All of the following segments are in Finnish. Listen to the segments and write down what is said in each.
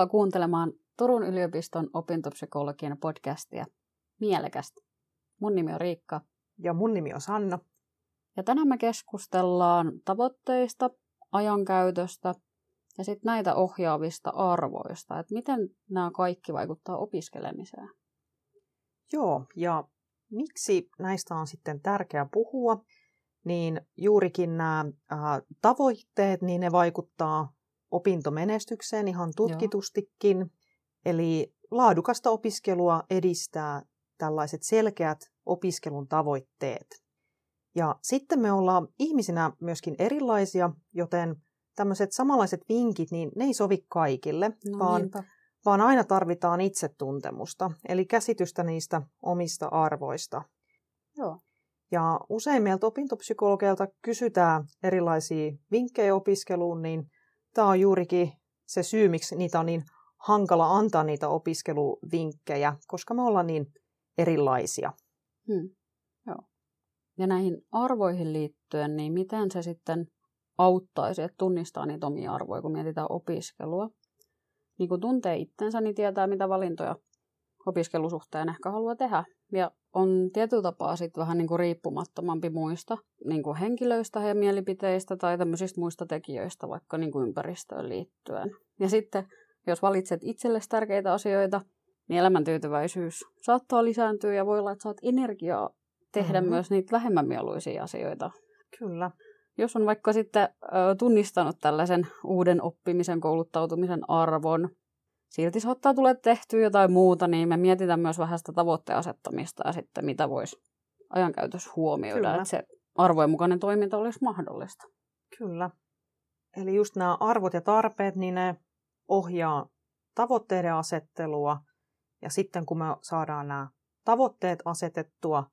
Tervetuloa kuuntelemaan Turun yliopiston opintopsykologian podcastia Mielekästä. Mun nimi on Riikka. Ja mun nimi on Sanna. Ja tänään me keskustellaan tavoitteista, ajankäytöstä ja sitten näitä ohjaavista arvoista, että miten nämä kaikki vaikuttaa opiskelemiseen. Joo, ja miksi näistä on sitten tärkeää puhua, niin juurikin nämä äh, tavoitteet, niin ne vaikuttaa opintomenestykseen ihan tutkitustikin. Joo. Eli laadukasta opiskelua edistää tällaiset selkeät opiskelun tavoitteet. Ja sitten me ollaan ihmisinä myöskin erilaisia, joten tämmöiset samanlaiset vinkit, niin ne ei sovi kaikille, no, vaan, vaan aina tarvitaan itsetuntemusta, eli käsitystä niistä omista arvoista. Joo. Ja usein meiltä opintopsykologeilta kysytään erilaisia vinkkejä opiskeluun, niin tämä on juurikin se syy, miksi niitä on niin hankala antaa niitä opiskeluvinkkejä, koska me ollaan niin erilaisia. Hmm. Joo. Ja näihin arvoihin liittyen, niin miten se sitten auttaisi, että tunnistaa niitä omia arvoja, kun mietitään opiskelua? Niin kun tuntee itsensä, niin tietää, mitä valintoja opiskelusuhteen ehkä haluaa tehdä. Ja on tietyllä tapaa sitten vähän niin kuin riippumattomampi muista niin kuin henkilöistä ja mielipiteistä tai tämmöisistä muista tekijöistä, vaikka niin kuin ympäristöön liittyen. Ja sitten, jos valitset itsellesi tärkeitä asioita, niin elämäntyytyväisyys saattaa lisääntyä ja voi olla, että saat energiaa tehdä mm-hmm. myös niitä vähemmän mieluisia asioita. Kyllä. Jos on vaikka sitten ö, tunnistanut tällaisen uuden oppimisen, kouluttautumisen arvon, silti saattaa tulla tehtyä jotain muuta, niin me mietitään myös vähän sitä tavoitteen asettamista ja sitten mitä voisi ajankäytössä huomioida, Kyllä. että se arvojen mukainen toiminta olisi mahdollista. Kyllä. Eli just nämä arvot ja tarpeet, niin ne ohjaa tavoitteiden asettelua. Ja sitten kun me saadaan nämä tavoitteet asetettua,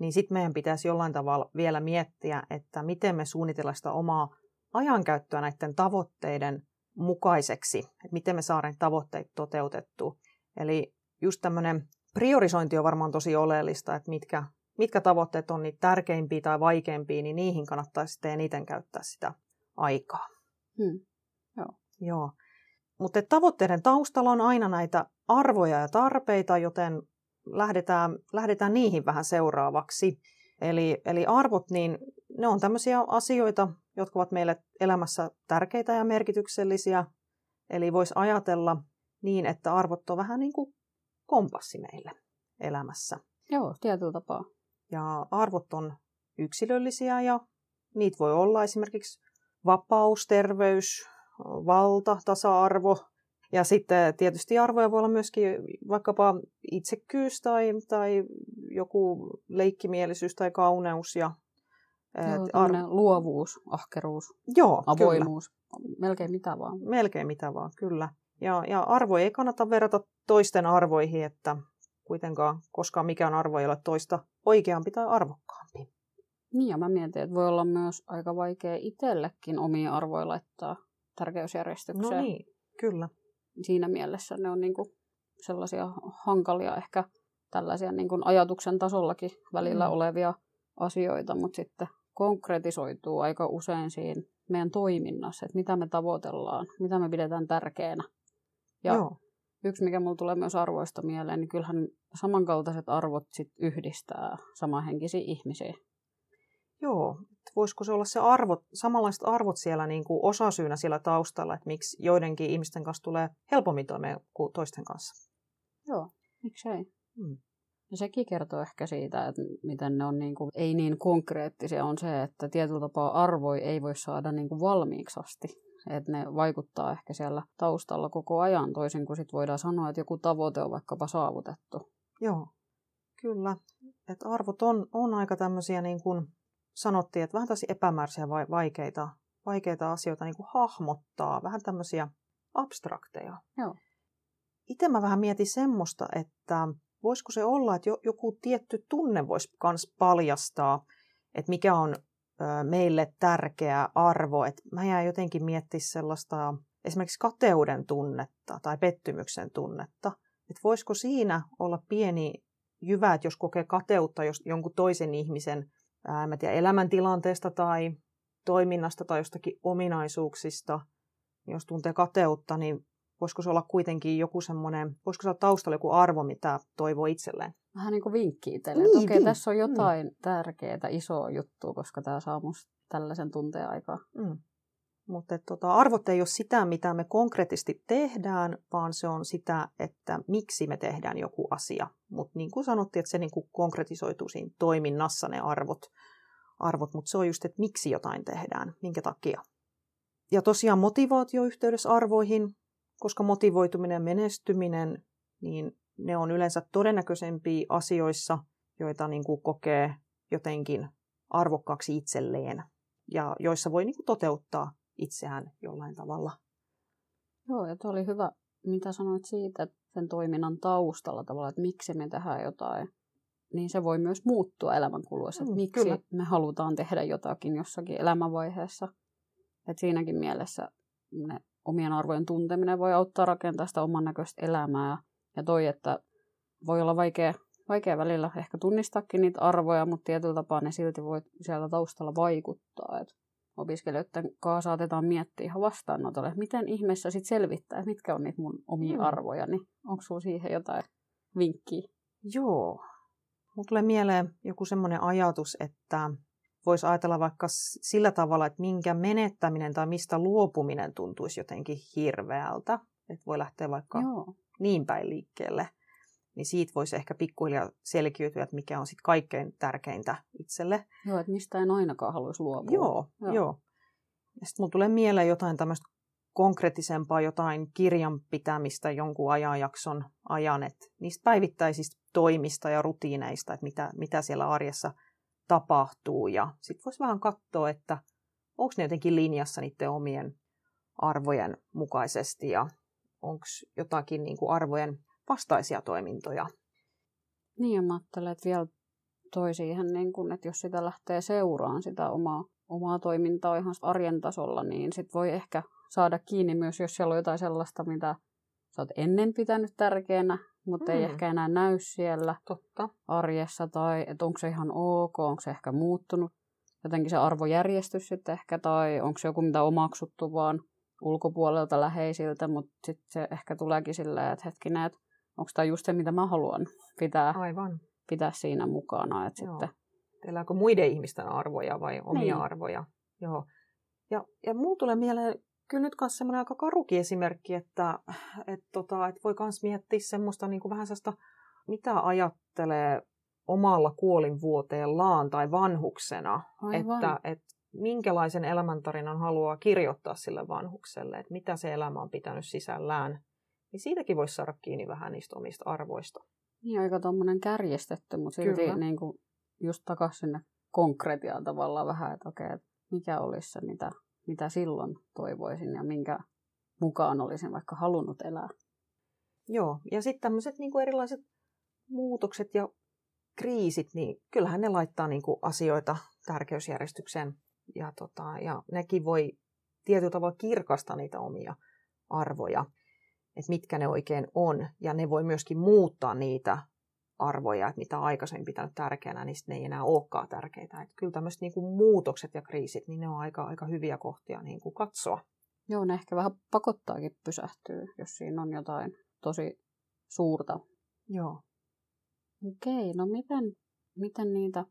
niin sitten meidän pitäisi jollain tavalla vielä miettiä, että miten me suunnitellaan sitä omaa ajankäyttöä näiden tavoitteiden mukaiseksi, että miten me saadaan tavoitteet toteutettua. Eli just tämmöinen priorisointi on varmaan tosi oleellista, että mitkä, mitkä tavoitteet on niitä tärkeimpiä tai vaikeimpia, niin niihin kannattaa sitten eniten käyttää sitä aikaa. Hmm. Joo. Joo. Mutta tavoitteiden taustalla on aina näitä arvoja ja tarpeita, joten lähdetään, lähdetään niihin vähän seuraavaksi. Eli, eli arvot, niin ne on tämmöisiä asioita, jotka ovat meille elämässä tärkeitä ja merkityksellisiä. Eli voisi ajatella niin, että arvot on vähän niin kuin kompassi meille elämässä. Joo, tietyllä tapaa. Ja arvot on yksilöllisiä ja niitä voi olla esimerkiksi vapaus, terveys, valta, tasa-arvo. Ja sitten tietysti arvoja voi olla myöskin vaikkapa itsekkyys tai, tai joku leikkimielisyys tai kauneus ja Joo, ar- luovuus, ahkeruus, Joo, avoimuus, kyllä. melkein mitä vaan. Melkein mitä vaan, kyllä. Ja, ja arvo ei kannata verrata toisten arvoihin, että kuitenkaan koskaan mikään arvo ei ole toista oikeampi tai arvokkaampi. Niin, ja mä mietin, että voi olla myös aika vaikea itsellekin omia arvoja laittaa tärkeysjärjestykseen. No niin, kyllä. Siinä mielessä ne on niinku sellaisia hankalia ehkä tällaisia niinku ajatuksen tasollakin välillä mm. olevia asioita, mutta sitten konkretisoituu aika usein siinä meidän toiminnassa, että mitä me tavoitellaan, mitä me pidetään tärkeänä. Ja Joo. yksi, mikä mulla tulee myös arvoista mieleen, niin kyllähän samankaltaiset arvot sit yhdistää samanhenkisiä ihmisiä. Joo, voisiko se olla se arvot, samanlaiset arvot siellä niin kuin osasyynä siellä taustalla, että miksi joidenkin ihmisten kanssa tulee helpommin toimeen kuin toisten kanssa. Joo, miksei. Hmm. No sekin kertoo ehkä siitä, että miten ne on niin kuin, ei niin konkreettisia, on se, että tietyllä tapaa arvoi ei voi saada niin kuin valmiiksi asti. Että ne vaikuttaa ehkä siellä taustalla koko ajan, toisin kuin sit voidaan sanoa, että joku tavoite on vaikkapa saavutettu. Joo, kyllä. Että arvot on, on aika tämmöisiä, niin kuin sanottiin, että vähän tosi epämääräisiä vai vaikeita, vaikeita asioita niin kuin hahmottaa, vähän tämmöisiä abstrakteja. Joo. Itse mä vähän mietin semmoista, että voisiko se olla, että joku tietty tunne voisi myös paljastaa, että mikä on meille tärkeä arvo. Että mä jään jotenkin miettiä sellaista esimerkiksi kateuden tunnetta tai pettymyksen tunnetta. Että voisiko siinä olla pieni jyvä, että jos kokee kateutta jos jonkun toisen ihmisen ää, mä tiedän, elämäntilanteesta tai toiminnasta tai jostakin ominaisuuksista, niin jos tuntee kateutta, niin voisiko se olla kuitenkin joku semmoinen, voisiko se olla taustalla joku arvo, mitä toivoo itselleen? Vähän niin kuin vinkki itselle, Niin, okei, niin. tässä on jotain mm. tärkeää, isoa juttua, koska tämä saa musta tällaisen tunteen aikaa. Mm. Mutta tota, arvot ei ole sitä, mitä me konkreettisesti tehdään, vaan se on sitä, että miksi me tehdään joku asia. Mutta niin kuin sanottiin, että se niin kuin konkretisoituu siinä toiminnassa ne arvot, arvot mutta se on just, että miksi jotain tehdään, minkä takia. Ja tosiaan motivaatio yhteydessä arvoihin, koska motivoituminen ja menestyminen, niin ne on yleensä todennäköisempiä asioissa, joita niin kuin kokee jotenkin arvokkaaksi itselleen ja joissa voi niin kuin toteuttaa itseään jollain tavalla. Joo, ja tuo oli hyvä, mitä sanoit siitä, että sen toiminnan taustalla tavalla, että miksi me tehdään jotain, niin se voi myös muuttua elämän kuluessa, että Mm, miksi kyllä. me halutaan tehdä jotakin jossakin elämänvaiheessa. Että siinäkin mielessä ne omien arvojen tunteminen voi auttaa rakentaa sitä oman näköistä elämää. Ja toi, että voi olla vaikea, vaikea välillä ehkä tunnistaakin niitä arvoja, mutta tietyllä tapaa ne silti voi sieltä taustalla vaikuttaa. Et opiskelijoiden kanssa saatetaan miettiä ihan vastaanotolle, että miten ihmeessä sitten selvittää, mitkä on niitä mun omia Mm. arvoja, niin onko sulla siihen jotain vinkkiä? Joo. Mulle tulee mieleen joku semmoinen ajatus, että voisi ajatella vaikka sillä tavalla, että minkä menettäminen tai mistä luopuminen tuntuisi jotenkin hirveältä. Että voi lähteä vaikka Joo. niin päin liikkeelle. Niin siitä voisi ehkä pikkuhiljaa selkiytyä, että mikä on sitten kaikkein tärkeintä itselle. Joo, että mistä en ainakaan haluaisi luopua. Joo, Joo. joo. sitten mulla tulee mieleen jotain tämmöistä konkreettisempaa, jotain kirjan pitämistä jonkun ajanjakson ajan, että niistä päivittäisistä toimista ja rutiineista, että mitä, mitä siellä arjessa tapahtuu. Ja sitten voisi vähän katsoa, että onko ne jotenkin linjassa niiden omien arvojen mukaisesti ja onko jotakin niin kuin arvojen vastaisia toimintoja. Niin, ja mä ajattelen, että vielä toi siihen, niin kun, että jos sitä lähtee seuraan sitä omaa, omaa toimintaa ihan arjen tasolla, niin sit voi ehkä saada kiinni myös, jos siellä on jotain sellaista, mitä sä oot ennen pitänyt tärkeänä, mutta mm. ei Mm. ehkä enää näy siellä Totta. arjessa, tai että onko se ihan ok, onko se ehkä muuttunut jotenkin se arvojärjestys sitten ehkä, tai onko se joku mitä omaksuttu vaan ulkopuolelta läheisiltä, mutta sitten se ehkä tuleekin silleen, että hetkinen, että onko tämä just se, mitä mä haluan pitää, Aivan. pitää siinä mukana. Että Joo. sitten, Elääkö muiden ihmisten arvoja vai omia Niin. arvoja? Joo. Ja, ja mulla tulee mieleen kyllä nyt myös semmoinen aika karukin esimerkki, että et tota, et voi myös miettiä semmoista niin kuin vähän sellaista, mitä ajattelee omalla kuolinvuoteellaan tai vanhuksena, Aivan. että et minkälaisen elämäntarinan haluaa kirjoittaa sille vanhukselle, että mitä se elämä on pitänyt sisällään. Niin siitäkin voisi saada kiinni vähän niistä omista arvoista. niin aika tuommoinen kärjestetty, mutta silti Kyllä. niin kuin just takaisin sinne konkretiaan tavallaan vähän, että okei, että mikä olisi se, mitä, mitä silloin toivoisin ja minkä mukaan olisin vaikka halunnut elää. Joo, ja sitten tämmöiset niinku erilaiset muutokset ja kriisit, niin kyllähän ne laittaa niinku asioita tärkeysjärjestykseen. Ja, tota, ja nekin voi tietyllä tavalla kirkastaa niitä omia arvoja, että mitkä ne oikein on. Ja ne voi myöskin muuttaa niitä arvoja, että mitä aikaisemmin pitänyt tärkeänä, niin ne ei enää olekaan tärkeitä. Et kyllä tämmöiset niinku muutokset ja kriisit, niin ne on aika, aika hyviä kohtia niinku katsoa. Joo, ne ehkä vähän pakottaakin pysähtyy, jos siinä on jotain tosi suurta. Joo. Okei, no miten, miten niitä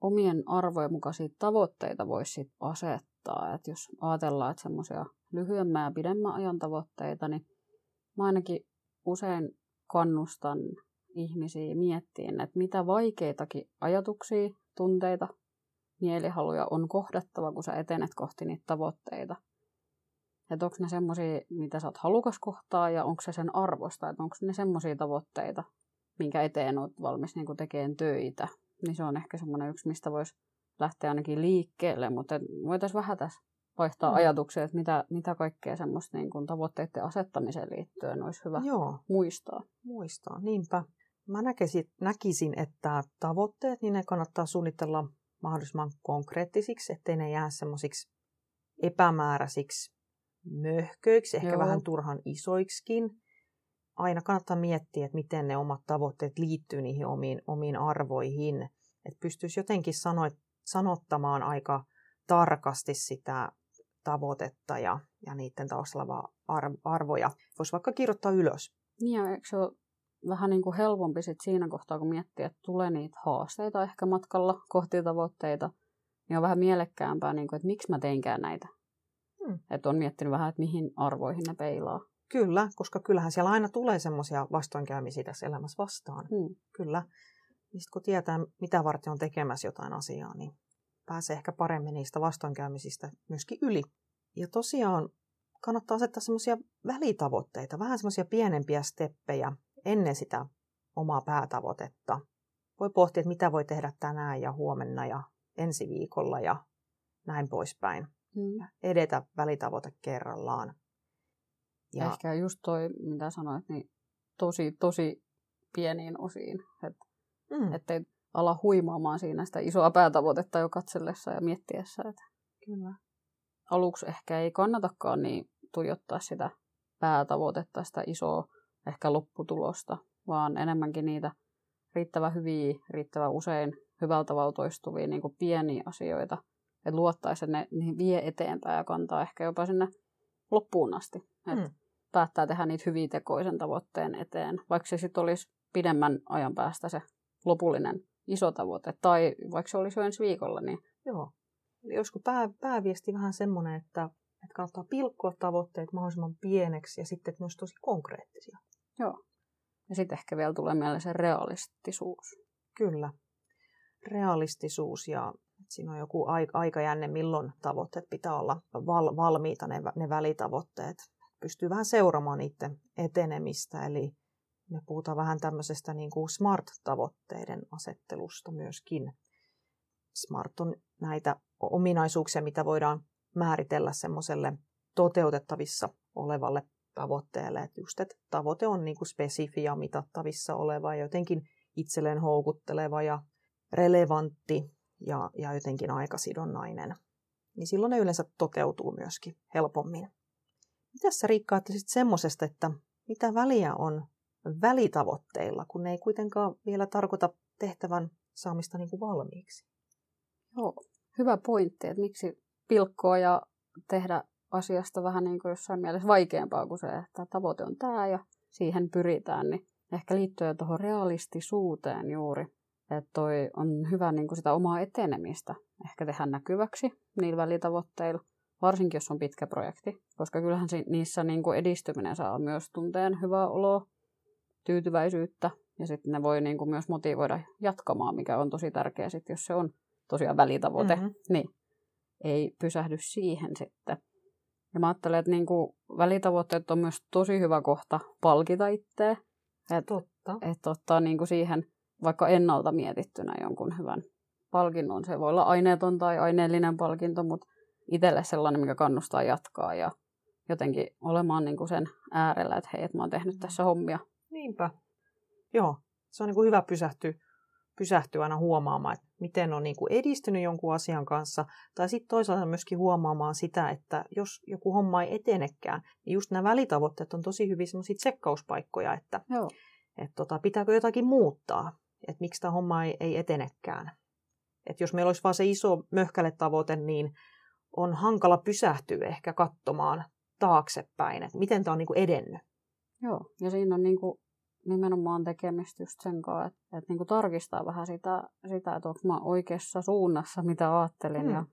omien arvojen mukaisia tavoitteita voisi sit asettaa? Et jos ajatellaan, että semmoisia lyhyemmän ja pidemmän ajan tavoitteita, niin mä ainakin usein kannustan ihmisiä miettimään, että mitä vaikeitakin ajatuksia, tunteita, mielihaluja on kohdattava, kun sä etenet kohti niitä tavoitteita. Että onko ne semmoisia, mitä sä oot halukas kohtaa ja onko se sen arvosta, että onko ne semmoisia tavoitteita, minkä eteen olet valmis niin tekemään töitä. Niin se on ehkä semmoinen yksi, mistä voisi lähteä ainakin liikkeelle, mutta voitaisiin vähän tässä vaihtaa Mm. mm. ajatuksia, että mitä, mitä kaikkea semmoista niin kuin tavoitteiden asettamiseen liittyen olisi hyvä Joo. muistaa. muistaa. Niinpä. Mä näkisin, näkisin, että tavoitteet, niin ne kannattaa suunnitella mahdollisimman konkreettisiksi, ettei ne jää semmoisiksi epämääräisiksi möhköiksi, ehkä Joo. vähän turhan isoiksikin. Aina kannattaa miettiä, että miten ne omat tavoitteet liittyy niihin omiin, omiin arvoihin. Että pystyisi jotenkin sano, sanottamaan aika tarkasti sitä tavoitetta ja ja niiden taustalla arvoja. Voisi vaikka kirjoittaa ylös. Niin ja eikö se ole vähän niin kuin helpompi sit siinä kohtaa, kun miettii, että tulee niitä haasteita ehkä matkalla kohti tavoitteita, niin on vähän mielekkäämpää, niin kuin, että miksi mä teinkään näitä. Hmm. Että on miettinyt vähän, että mihin arvoihin ne peilaa. Kyllä, koska kyllähän siellä aina tulee semmoisia vastoinkäymisiä tässä elämässä vastaan. Hmm. Kyllä. Niin kun tietää, mitä varten on tekemässä jotain asiaa, niin pääsee ehkä paremmin niistä vastoinkäymisistä myöskin yli. Ja tosiaan kannattaa asettaa semmoisia välitavoitteita, vähän semmoisia pienempiä steppejä ennen sitä omaa päätavoitetta. Voi pohtia, että mitä voi tehdä tänään ja huomenna ja ensi viikolla ja näin poispäin. Mm. Edetä välitavoite kerrallaan. Ja Ehkä just toi, mitä sanoit, niin tosi, tosi pieniin osiin. Että mm. ettei ala huimaamaan siinä sitä isoa päätavoitetta jo katsellessa ja miettiessä. Että Kyllä. Aluksi ehkä ei kannatakaan niin tuijottaa sitä päätavoitetta, sitä isoa ehkä lopputulosta, vaan enemmänkin niitä riittävän hyviä, riittävän usein hyvältä tavalla toistuvia niin kuin pieniä asioita, että luottaisi, että ne niihin vie eteenpäin ja kantaa ehkä jopa sinne loppuun asti. Että mm. päättää tehdä niitä hyviä tekoisen tavoitteen eteen, vaikka se sitten olisi pidemmän ajan päästä se lopullinen iso tavoite, tai vaikka se olisi jo ensi viikolla. Niin... Joo. Eli olisiko pää, pääviesti vähän semmoinen, että, että kannattaa pilkkoa tavoitteet mahdollisimman pieneksi ja sitten, että ne olisi tosi konkreettisia. Joo. Ja sitten ehkä vielä tulee mieleen se realistisuus. Kyllä. Realistisuus ja siinä on joku aikajänne, milloin tavoitteet pitää olla val- valmiita, ne, ne välitavoitteet. Pystyy vähän seuraamaan niiden etenemistä, eli me puhutaan vähän tämmöisestä niin kuin smart-tavoitteiden asettelusta myöskin. Smart on näitä ominaisuuksia, mitä voidaan määritellä semmoiselle toteutettavissa olevalle tavoitteelle. Että just, että tavoite on niin kuin spesifi ja mitattavissa oleva ja jotenkin itselleen houkutteleva ja relevantti ja, ja jotenkin aikasidonnainen. Niin silloin ne yleensä toteutuu myöskin helpommin. Mitä sä Riikka ajattelisit semmoisesta, että mitä väliä on välitavoitteilla, kun ne ei kuitenkaan vielä tarkoita tehtävän saamista niin kuin valmiiksi? Joo, hyvä pointti, että miksi pilkkoa ja tehdä asiasta vähän niin kuin jossain mielessä vaikeampaa kuin se, että tavoite on tämä ja siihen pyritään, niin ehkä liittyen tuohon realistisuuteen juuri, että toi on hyvä niin kuin sitä omaa etenemistä ehkä tehdä näkyväksi niillä välitavoitteilla, varsinkin jos on pitkä projekti, koska kyllähän niissä niin kuin edistyminen saa myös tunteen hyvää oloa, tyytyväisyyttä ja sitten ne voi niin kuin myös motivoida jatkamaan, mikä on tosi tärkeää sitten, jos se on tosiaan välitavoite, mm-hmm. niin ei pysähdy siihen sitten. Ja mä ajattelen, että niin kuin välitavoitteet on myös tosi hyvä kohta palkita itseä. Että Totta. Että ottaa niin kuin siihen vaikka ennalta mietittynä jonkun hyvän palkinnon. Se voi olla aineeton tai aineellinen palkinto, mutta itselle sellainen, mikä kannustaa jatkaa ja jotenkin olemaan niin kuin sen äärellä, että hei, että mä oon tehnyt tässä hommia. Niinpä. Joo, se on niin kuin hyvä pysähtyä pysähtyä aina huomaamaan, että miten on niin kuin edistynyt jonkun asian kanssa. Tai sitten toisaalta myöskin huomaamaan sitä, että jos joku homma ei etenekään, niin just nämä välitavoitteet on tosi hyvin sellaisia tsekkauspaikkoja, että Joo. Et tota, pitääkö jotakin muuttaa, että miksi tämä homma ei, ei etenekään. Et jos meillä olisi vain se iso möhkäletavoite, niin on hankala pysähtyä ehkä katsomaan taaksepäin, että miten tämä on niin kuin edennyt. Joo, ja siinä on niin kuin nimenomaan tekemistä just sen kanssa, että, että niin kuin tarkistaa vähän sitä, sitä että onko mä oikeassa suunnassa, mitä ajattelin. Mm. Ja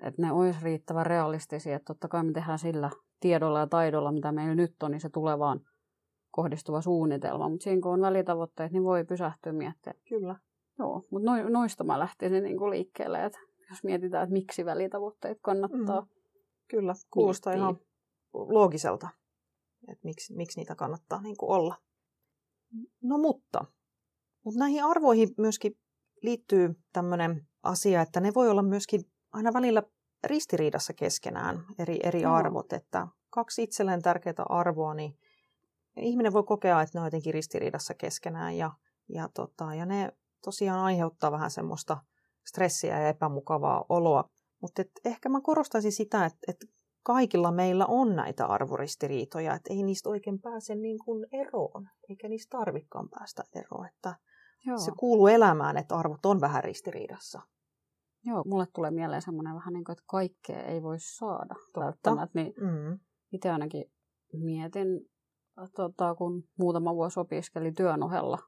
että ne olisi riittävän realistisia. Että totta kai me tehdään sillä tiedolla ja taidolla, mitä meillä nyt on, niin se tulevaan kohdistuva suunnitelma. Mutta siinä kun on välitavoitteet, niin voi pysähtyä miettimään. Kyllä. Joo, mutta no, noista mä lähtisin niin kuin liikkeelle, että jos mietitään, että miksi välitavoitteet kannattaa. Mm. Kyllä, kuulostaa miettiä. ihan loogiselta, että miksi, miksi niitä kannattaa niin kuin olla. No mutta, mutta näihin arvoihin myöskin liittyy tämmöinen asia, että ne voi olla myöskin aina välillä ristiriidassa keskenään, eri, eri no. arvot, että kaksi itselleen tärkeää arvoa, niin ihminen voi kokea, että ne on jotenkin ristiriidassa keskenään ja, ja, tota, ja ne tosiaan aiheuttaa vähän semmoista stressiä ja epämukavaa oloa. Mutta ehkä mä korostaisin sitä, että, että kaikilla meillä on näitä arvoristiriitoja, että ei niistä oikein pääse niin kuin eroon, eikä niistä tarvikaan päästä eroon. Että Joo. Se kuuluu elämään, että arvot on vähän ristiriidassa. Joo, mulle tulee mieleen semmoinen vähän niin kuin, että kaikkea ei voi saada välttämättä. Niin mm. Itse ainakin mietin, tota, kun muutama vuosi opiskeli työn ohella.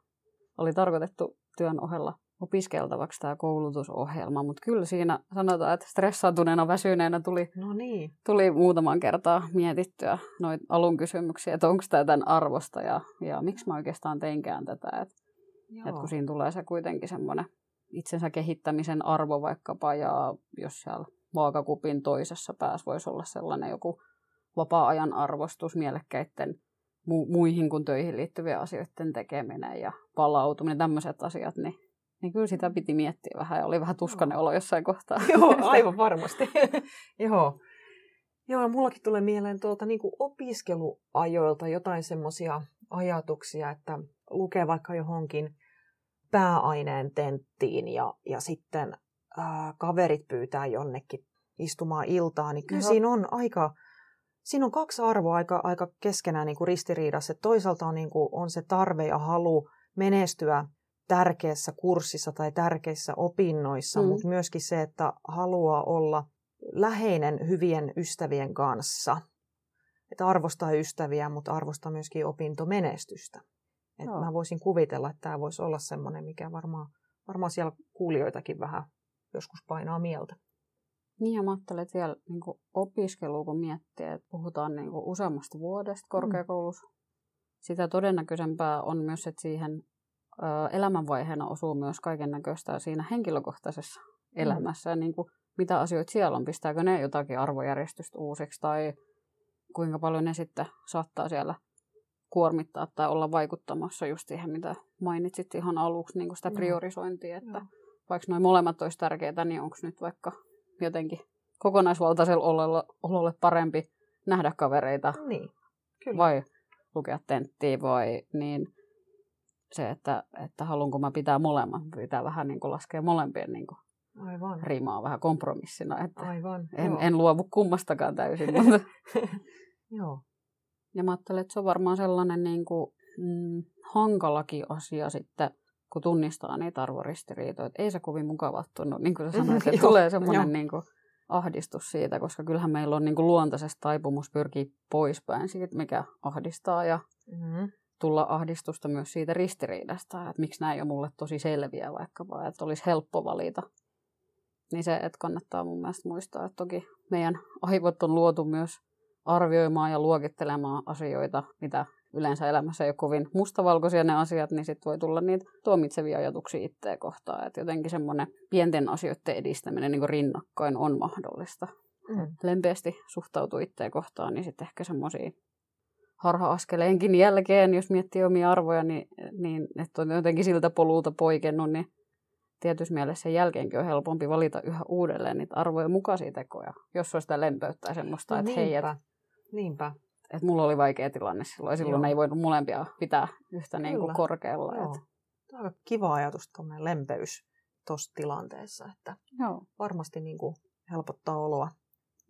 Oli tarkoitettu työn ohella opiskeltavaksi tämä koulutusohjelma, mutta kyllä siinä sanotaan, että stressaantuneena, väsyneenä tuli, no niin. tuli muutaman kertaa mietittyä noita alun kysymyksiä, että onko tämä tämän arvosta ja, ja miksi mä oikeastaan teinkään tätä. Että et kun siinä tulee se kuitenkin semmoinen itsensä kehittämisen arvo vaikkapa, ja jos siellä vaakakupin toisessa päässä voisi olla sellainen joku vapaa-ajan arvostus, mielekkäiden mu- muihin kuin töihin liittyvien asioiden tekeminen ja palautuminen, tämmöiset asiat, niin, niin kyllä sitä piti miettiä vähän ja oli vähän tuskainen olo jossain kohtaa. Joo, aivan varmasti. Joo. Joo, mullakin tulee mieleen tuolta niin kuin opiskeluajoilta jotain semmoisia ajatuksia, että lukee vaikka johonkin pääaineen tenttiin ja, ja sitten ää, kaverit pyytää jonnekin istumaan iltaa, niin kyllä Joo. siinä on aika, siinä on kaksi arvoa aika, aika keskenään niin kuin ristiriidassa. Toisaalta on, niin kuin, on se tarve ja halu menestyä tärkeässä kurssissa tai tärkeissä opinnoissa, mm. mutta myöskin se, että haluaa olla läheinen hyvien ystävien kanssa. Että arvostaa ystäviä, mutta arvostaa myöskin opintomenestystä. Että mä voisin kuvitella, että tämä voisi olla semmoinen, mikä varmaan, varmaan siellä kuulijoitakin vähän joskus painaa mieltä. Niin ja mä ajattelen, että vielä niin opiskelua kun miettii, että puhutaan niin useammasta vuodesta mm. korkeakoulussa, mm. sitä todennäköisempää on myös, että siihen elämänvaiheena osuu myös kaiken näköistä siinä henkilökohtaisessa mm. elämässä. Niin kuin, mitä asioita siellä on, pistääkö ne jotakin arvojärjestystä uusiksi tai kuinka paljon ne sitten saattaa siellä kuormittaa tai olla vaikuttamassa just siihen, mitä mainitsit ihan aluksi, niin kuin sitä priorisointia, että Joo. vaikka noin molemmat olisi tärkeitä, niin onko nyt vaikka jotenkin kokonaisvaltaisella ololle, ololle parempi nähdä kavereita niin, kyllä. vai lukea tenttiä vai niin se, että, että haluanko mä pitää molemmat, pitää vähän niin kuin laskea molempien niin kuin Aivan. rimaa vähän kompromissina, että Aivan, en, en luovu kummastakaan täysin. Mutta... joo. Ja mä ajattelen, että se on varmaan sellainen niin kuin, mm, hankalakin asia sitten, kun tunnistaa niitä arvoristiriitoja. Että ei se kovin mukava tunnu, niin kuin sä sanoit, että tulee semmoinen niin kuin, ahdistus siitä, koska kyllähän meillä on niin kuin luontaisesti taipumus pyrkiä poispäin siitä, mikä ahdistaa ja mm-hmm. Tulla ahdistusta myös siitä ristiriidasta, että miksi nämä ei ole mulle tosi selviä vaikkapa, että olisi helppo valita. Niin se, että kannattaa mun mielestä muistaa, että toki meidän aivot on luotu myös arvioimaan ja luokittelemaan asioita, mitä yleensä elämässä ei ole kovin mustavalkoisia ne asiat, niin sitten voi tulla niitä tuomitsevia ajatuksia itseä kohtaan. Että jotenkin semmoinen pienten asioiden edistäminen niin rinnakkain on mahdollista. Mm. Lempeästi suhtautuu itseä kohtaan, niin sitten ehkä semmoisia harha-askeleenkin jälkeen, jos miettii omia arvoja, niin, niin että on jotenkin siltä polulta poikennut, niin tietyssä mielessä sen jälkeenkin on helpompi valita yhä uudelleen niitä arvojen mukaisia tekoja, jos on sitä lempeyttä ja semmoista, no, että hei, että Niinpä. Et mulla oli vaikea tilanne silloin, silloin Joo. ei voinut molempia pitää yhtä niin kuin korkealla. Joo. Et... Tämä on aika kiva ajatus, tuommoinen lempeys tuossa tilanteessa, että Joo. varmasti niin kuin helpottaa oloa.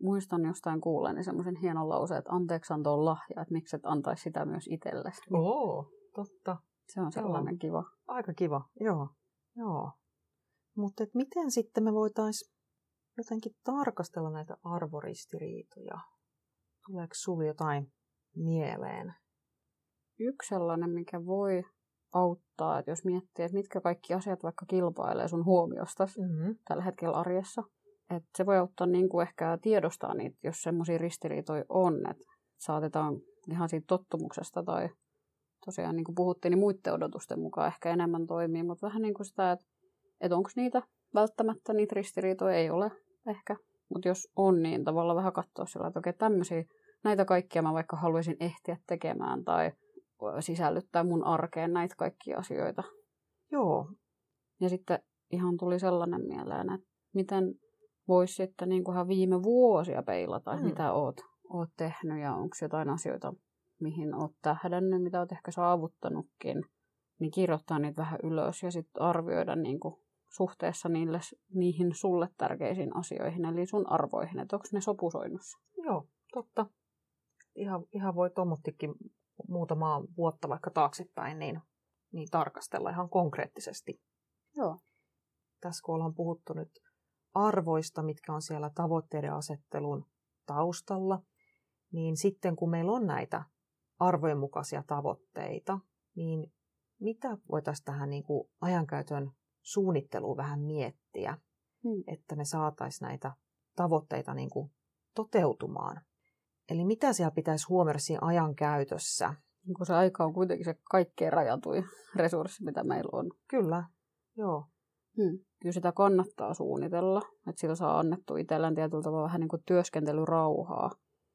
Muistan jostain kuulleeni semmoisen hienon lauseen, että anteeksianto on lahja, että miksi et antaisi sitä myös itsellesi. Oo, totta. Se on sellainen joo. kiva. Aika kiva, joo. joo. Mutta miten sitten me voitaisiin jotenkin tarkastella näitä arvoristiriitoja Tuleeko sinulle jotain mieleen? Yksi sellainen, mikä voi auttaa, että jos miettii, että mitkä kaikki asiat vaikka kilpailee sun huomiosta mm-hmm. tällä hetkellä arjessa, että se voi auttaa niin kuin ehkä tiedostaa niitä, jos semmoisia ristiriitoja on, että saatetaan ihan siitä tottumuksesta tai tosiaan niin kuin puhuttiin, niin muiden odotusten mukaan ehkä enemmän toimii, mutta vähän niin kuin sitä, että, että onko niitä välttämättä niitä ristiriitoja ei ole ehkä, mutta jos on, niin tavallaan vähän katsoa sillä, että okei, tämmöisiä näitä kaikkia mä vaikka haluaisin ehtiä tekemään tai sisällyttää mun arkeen näitä kaikkia asioita. Joo. Ja sitten ihan tuli sellainen mieleen, että miten voisi sitten niin kunhan viime vuosia peilata, mm. mitä oot, oot tehnyt ja onko jotain asioita, mihin oot tähdännyt, mitä oot ehkä saavuttanutkin, niin kirjoittaa niitä vähän ylös ja sitten arvioida niin kuin suhteessa niille, niihin sulle tärkeisiin asioihin, eli sun arvoihin, että onko ne sopusoinnussa. Joo, totta ihan, ihan voi tuommoittikin muutamaa vuotta vaikka taaksepäin, niin, niin tarkastella ihan konkreettisesti. Joo. Tässä kun ollaan puhuttu nyt arvoista, mitkä on siellä tavoitteiden asettelun taustalla, niin sitten kun meillä on näitä arvojen mukaisia tavoitteita, niin mitä voitaisiin tähän niin kuin ajankäytön suunnitteluun vähän miettiä, hmm. että me saataisiin näitä tavoitteita niin kuin toteutumaan. Eli mitä siellä pitäisi huomioida siinä ajan käytössä? Niin kun se aika on kuitenkin se kaikkein rajatuin resurssi, mitä meillä on. Kyllä, joo. Hmm. Kyllä sitä kannattaa suunnitella, että sillä saa annettu itsellään tietyllä tavalla vähän niin kuin työskentelyrauhaa.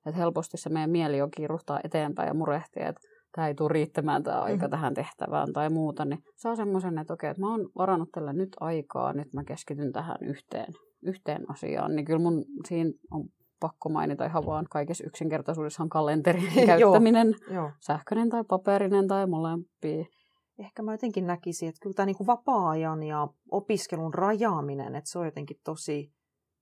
Että helposti se meidän mieli jo kiiruhtaa eteenpäin ja murehtii, että tämä ei tule riittämään tämä aika mm-hmm. tähän tehtävään tai muuta, niin saa semmoisen, että okei, että mä oon varannut tällä nyt aikaa, nyt mä keskityn tähän yhteen, yhteen asiaan, niin kyllä mun siinä on pakko mainita ihan vaan kaikessa yksinkertaisuudessaan kalenterin käyttäminen, Joo. sähköinen tai paperinen tai molempia. Ehkä mä jotenkin näkisin, että kyllä tämä niin kuin vapaa-ajan ja opiskelun rajaaminen, että se on jotenkin tosi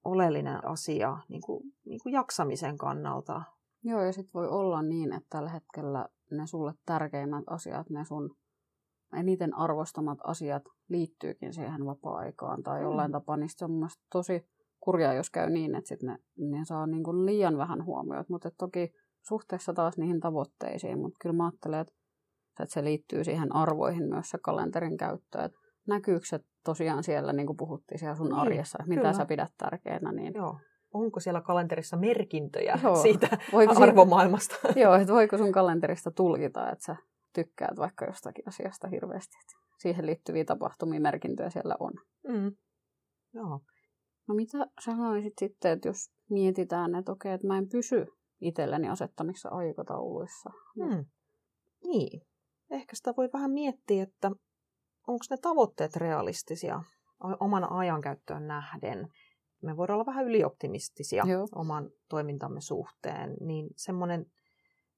oleellinen asia niin kuin, niin kuin jaksamisen kannalta. Joo, ja sitten voi olla niin, että tällä hetkellä ne sulle tärkeimmät asiat, ne sun eniten arvostamat asiat liittyykin siihen vapaa-aikaan tai mm. jollain tapaa, niin se on mun tosi kurjaa, jos käy niin, että sit ne, ne saa niin kuin liian vähän huomiota, mutta toki suhteessa taas niihin tavoitteisiin, mutta kyllä mä ajattelen, että, että se liittyy siihen arvoihin myös se kalenterin käyttö, että näkyykö se tosiaan siellä, niin kuin puhuttiin siellä sun niin, arjessa, että mitä kyllä. sä pidät tärkeänä, niin Joo onko siellä kalenterissa merkintöjä Joo. siitä voiko arvomaailmasta? Siitä, joo, että voiko sun kalenterista tulkita, että sä tykkäät vaikka jostakin asiasta hirveästi. Että siihen liittyviä tapahtumia, merkintöjä siellä on. Mm. Joo. No mitä sanoisit sitten, että jos mietitään, että okei, että mä en pysy itselleni asettamissa aikatauluissa. Mm. Niin. Ehkä sitä voi vähän miettiä, että onko ne tavoitteet realistisia oman ajankäyttöön nähden me voidaan olla vähän ylioptimistisia Joo. oman toimintamme suhteen, niin semmoinen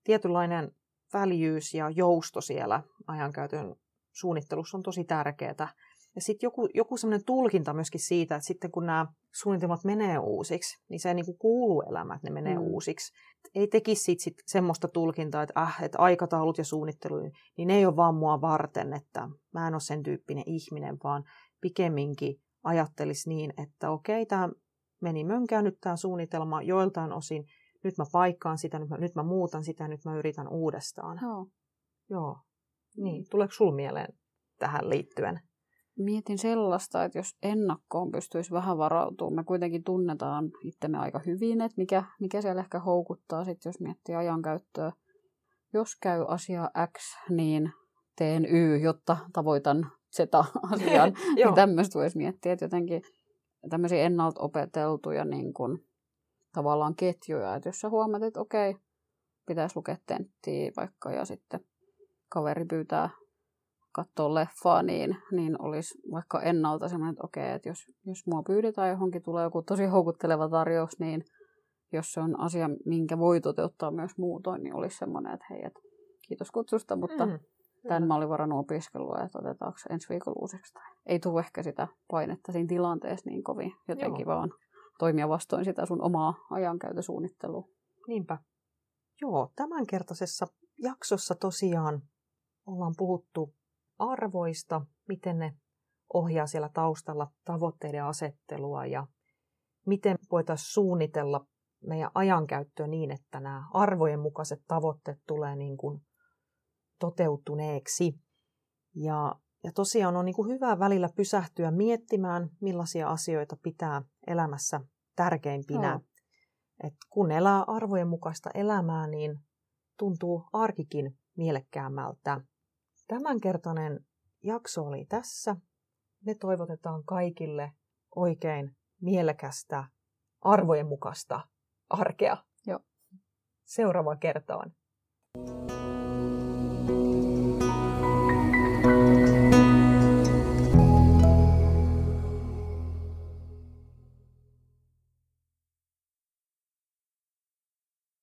tietynlainen väljyys ja jousto siellä ajankäytön suunnittelussa on tosi tärkeää. Ja sitten joku, joku semmoinen tulkinta myöskin siitä, että sitten kun nämä suunnitelmat menee uusiksi, niin se niin kuin kuuluu elämä, että ne menee mm. uusiksi. Ei tekisi sit, sit semmoista tulkintaa, että, äh, että aikataulut ja suunnittelu, niin ne ei ole vaan mua varten, että mä en ole sen tyyppinen ihminen, vaan pikemminkin ajattelisi niin, että okei, tämä meni mönkään nyt tämä suunnitelma joiltain osin, nyt mä paikkaan sitä, nyt mä, nyt mä muutan sitä, nyt mä yritän uudestaan. Joo. Joo. Niin, tuleeko sul mieleen tähän liittyen? Mietin sellaista, että jos ennakkoon pystyisi vähän varautumaan, me kuitenkin tunnetaan itsemme aika hyvin, että mikä, mikä siellä ehkä houkuttaa sitten, jos miettii ajankäyttöä. Jos käy asia X, niin teen Y, jotta tavoitan Z-asian. niin tämmöistä voisi miettiä, että jotenkin tämmöisiä ennalta opeteltuja niin kuin, tavallaan ketjuja. Että jos sä huomaat, että okei, pitäisi lukea tenttiä vaikka ja sitten kaveri pyytää katsoa leffaa, niin, niin olisi vaikka ennalta semmoinen, että okei, että jos, jos mua pyydetään johonkin, tulee joku tosi houkutteleva tarjous, niin jos se on asia, minkä voi toteuttaa myös muutoin, niin olisi semmoinen, että hei, että kiitos kutsusta, mutta mm. Tämän mä olin varannut opiskelua, että otetaanko ensi viikolla uusiksi. Tai ei tule ehkä sitä painetta siinä tilanteessa niin kovin. Jotenkin Joo. vaan toimia vastoin sitä sun omaa ajankäytösuunnittelua. Niinpä. Joo, tämänkertaisessa jaksossa tosiaan ollaan puhuttu arvoista, miten ne ohjaa siellä taustalla tavoitteiden asettelua ja miten voitaisiin suunnitella meidän ajankäyttöä niin, että nämä arvojen mukaiset tavoitteet tulee niin kuin toteutuneeksi. Ja, ja tosiaan on niin kuin hyvä välillä pysähtyä miettimään, millaisia asioita pitää elämässä tärkeimpinä. No. Et kun elää arvojen mukaista elämää, niin tuntuu arkikin mielekkäämmältä. Tämänkertainen jakso oli tässä. Me toivotetaan kaikille oikein mielekästä, arvojen mukaista arkea. Joo. Seuraavaan kertaan.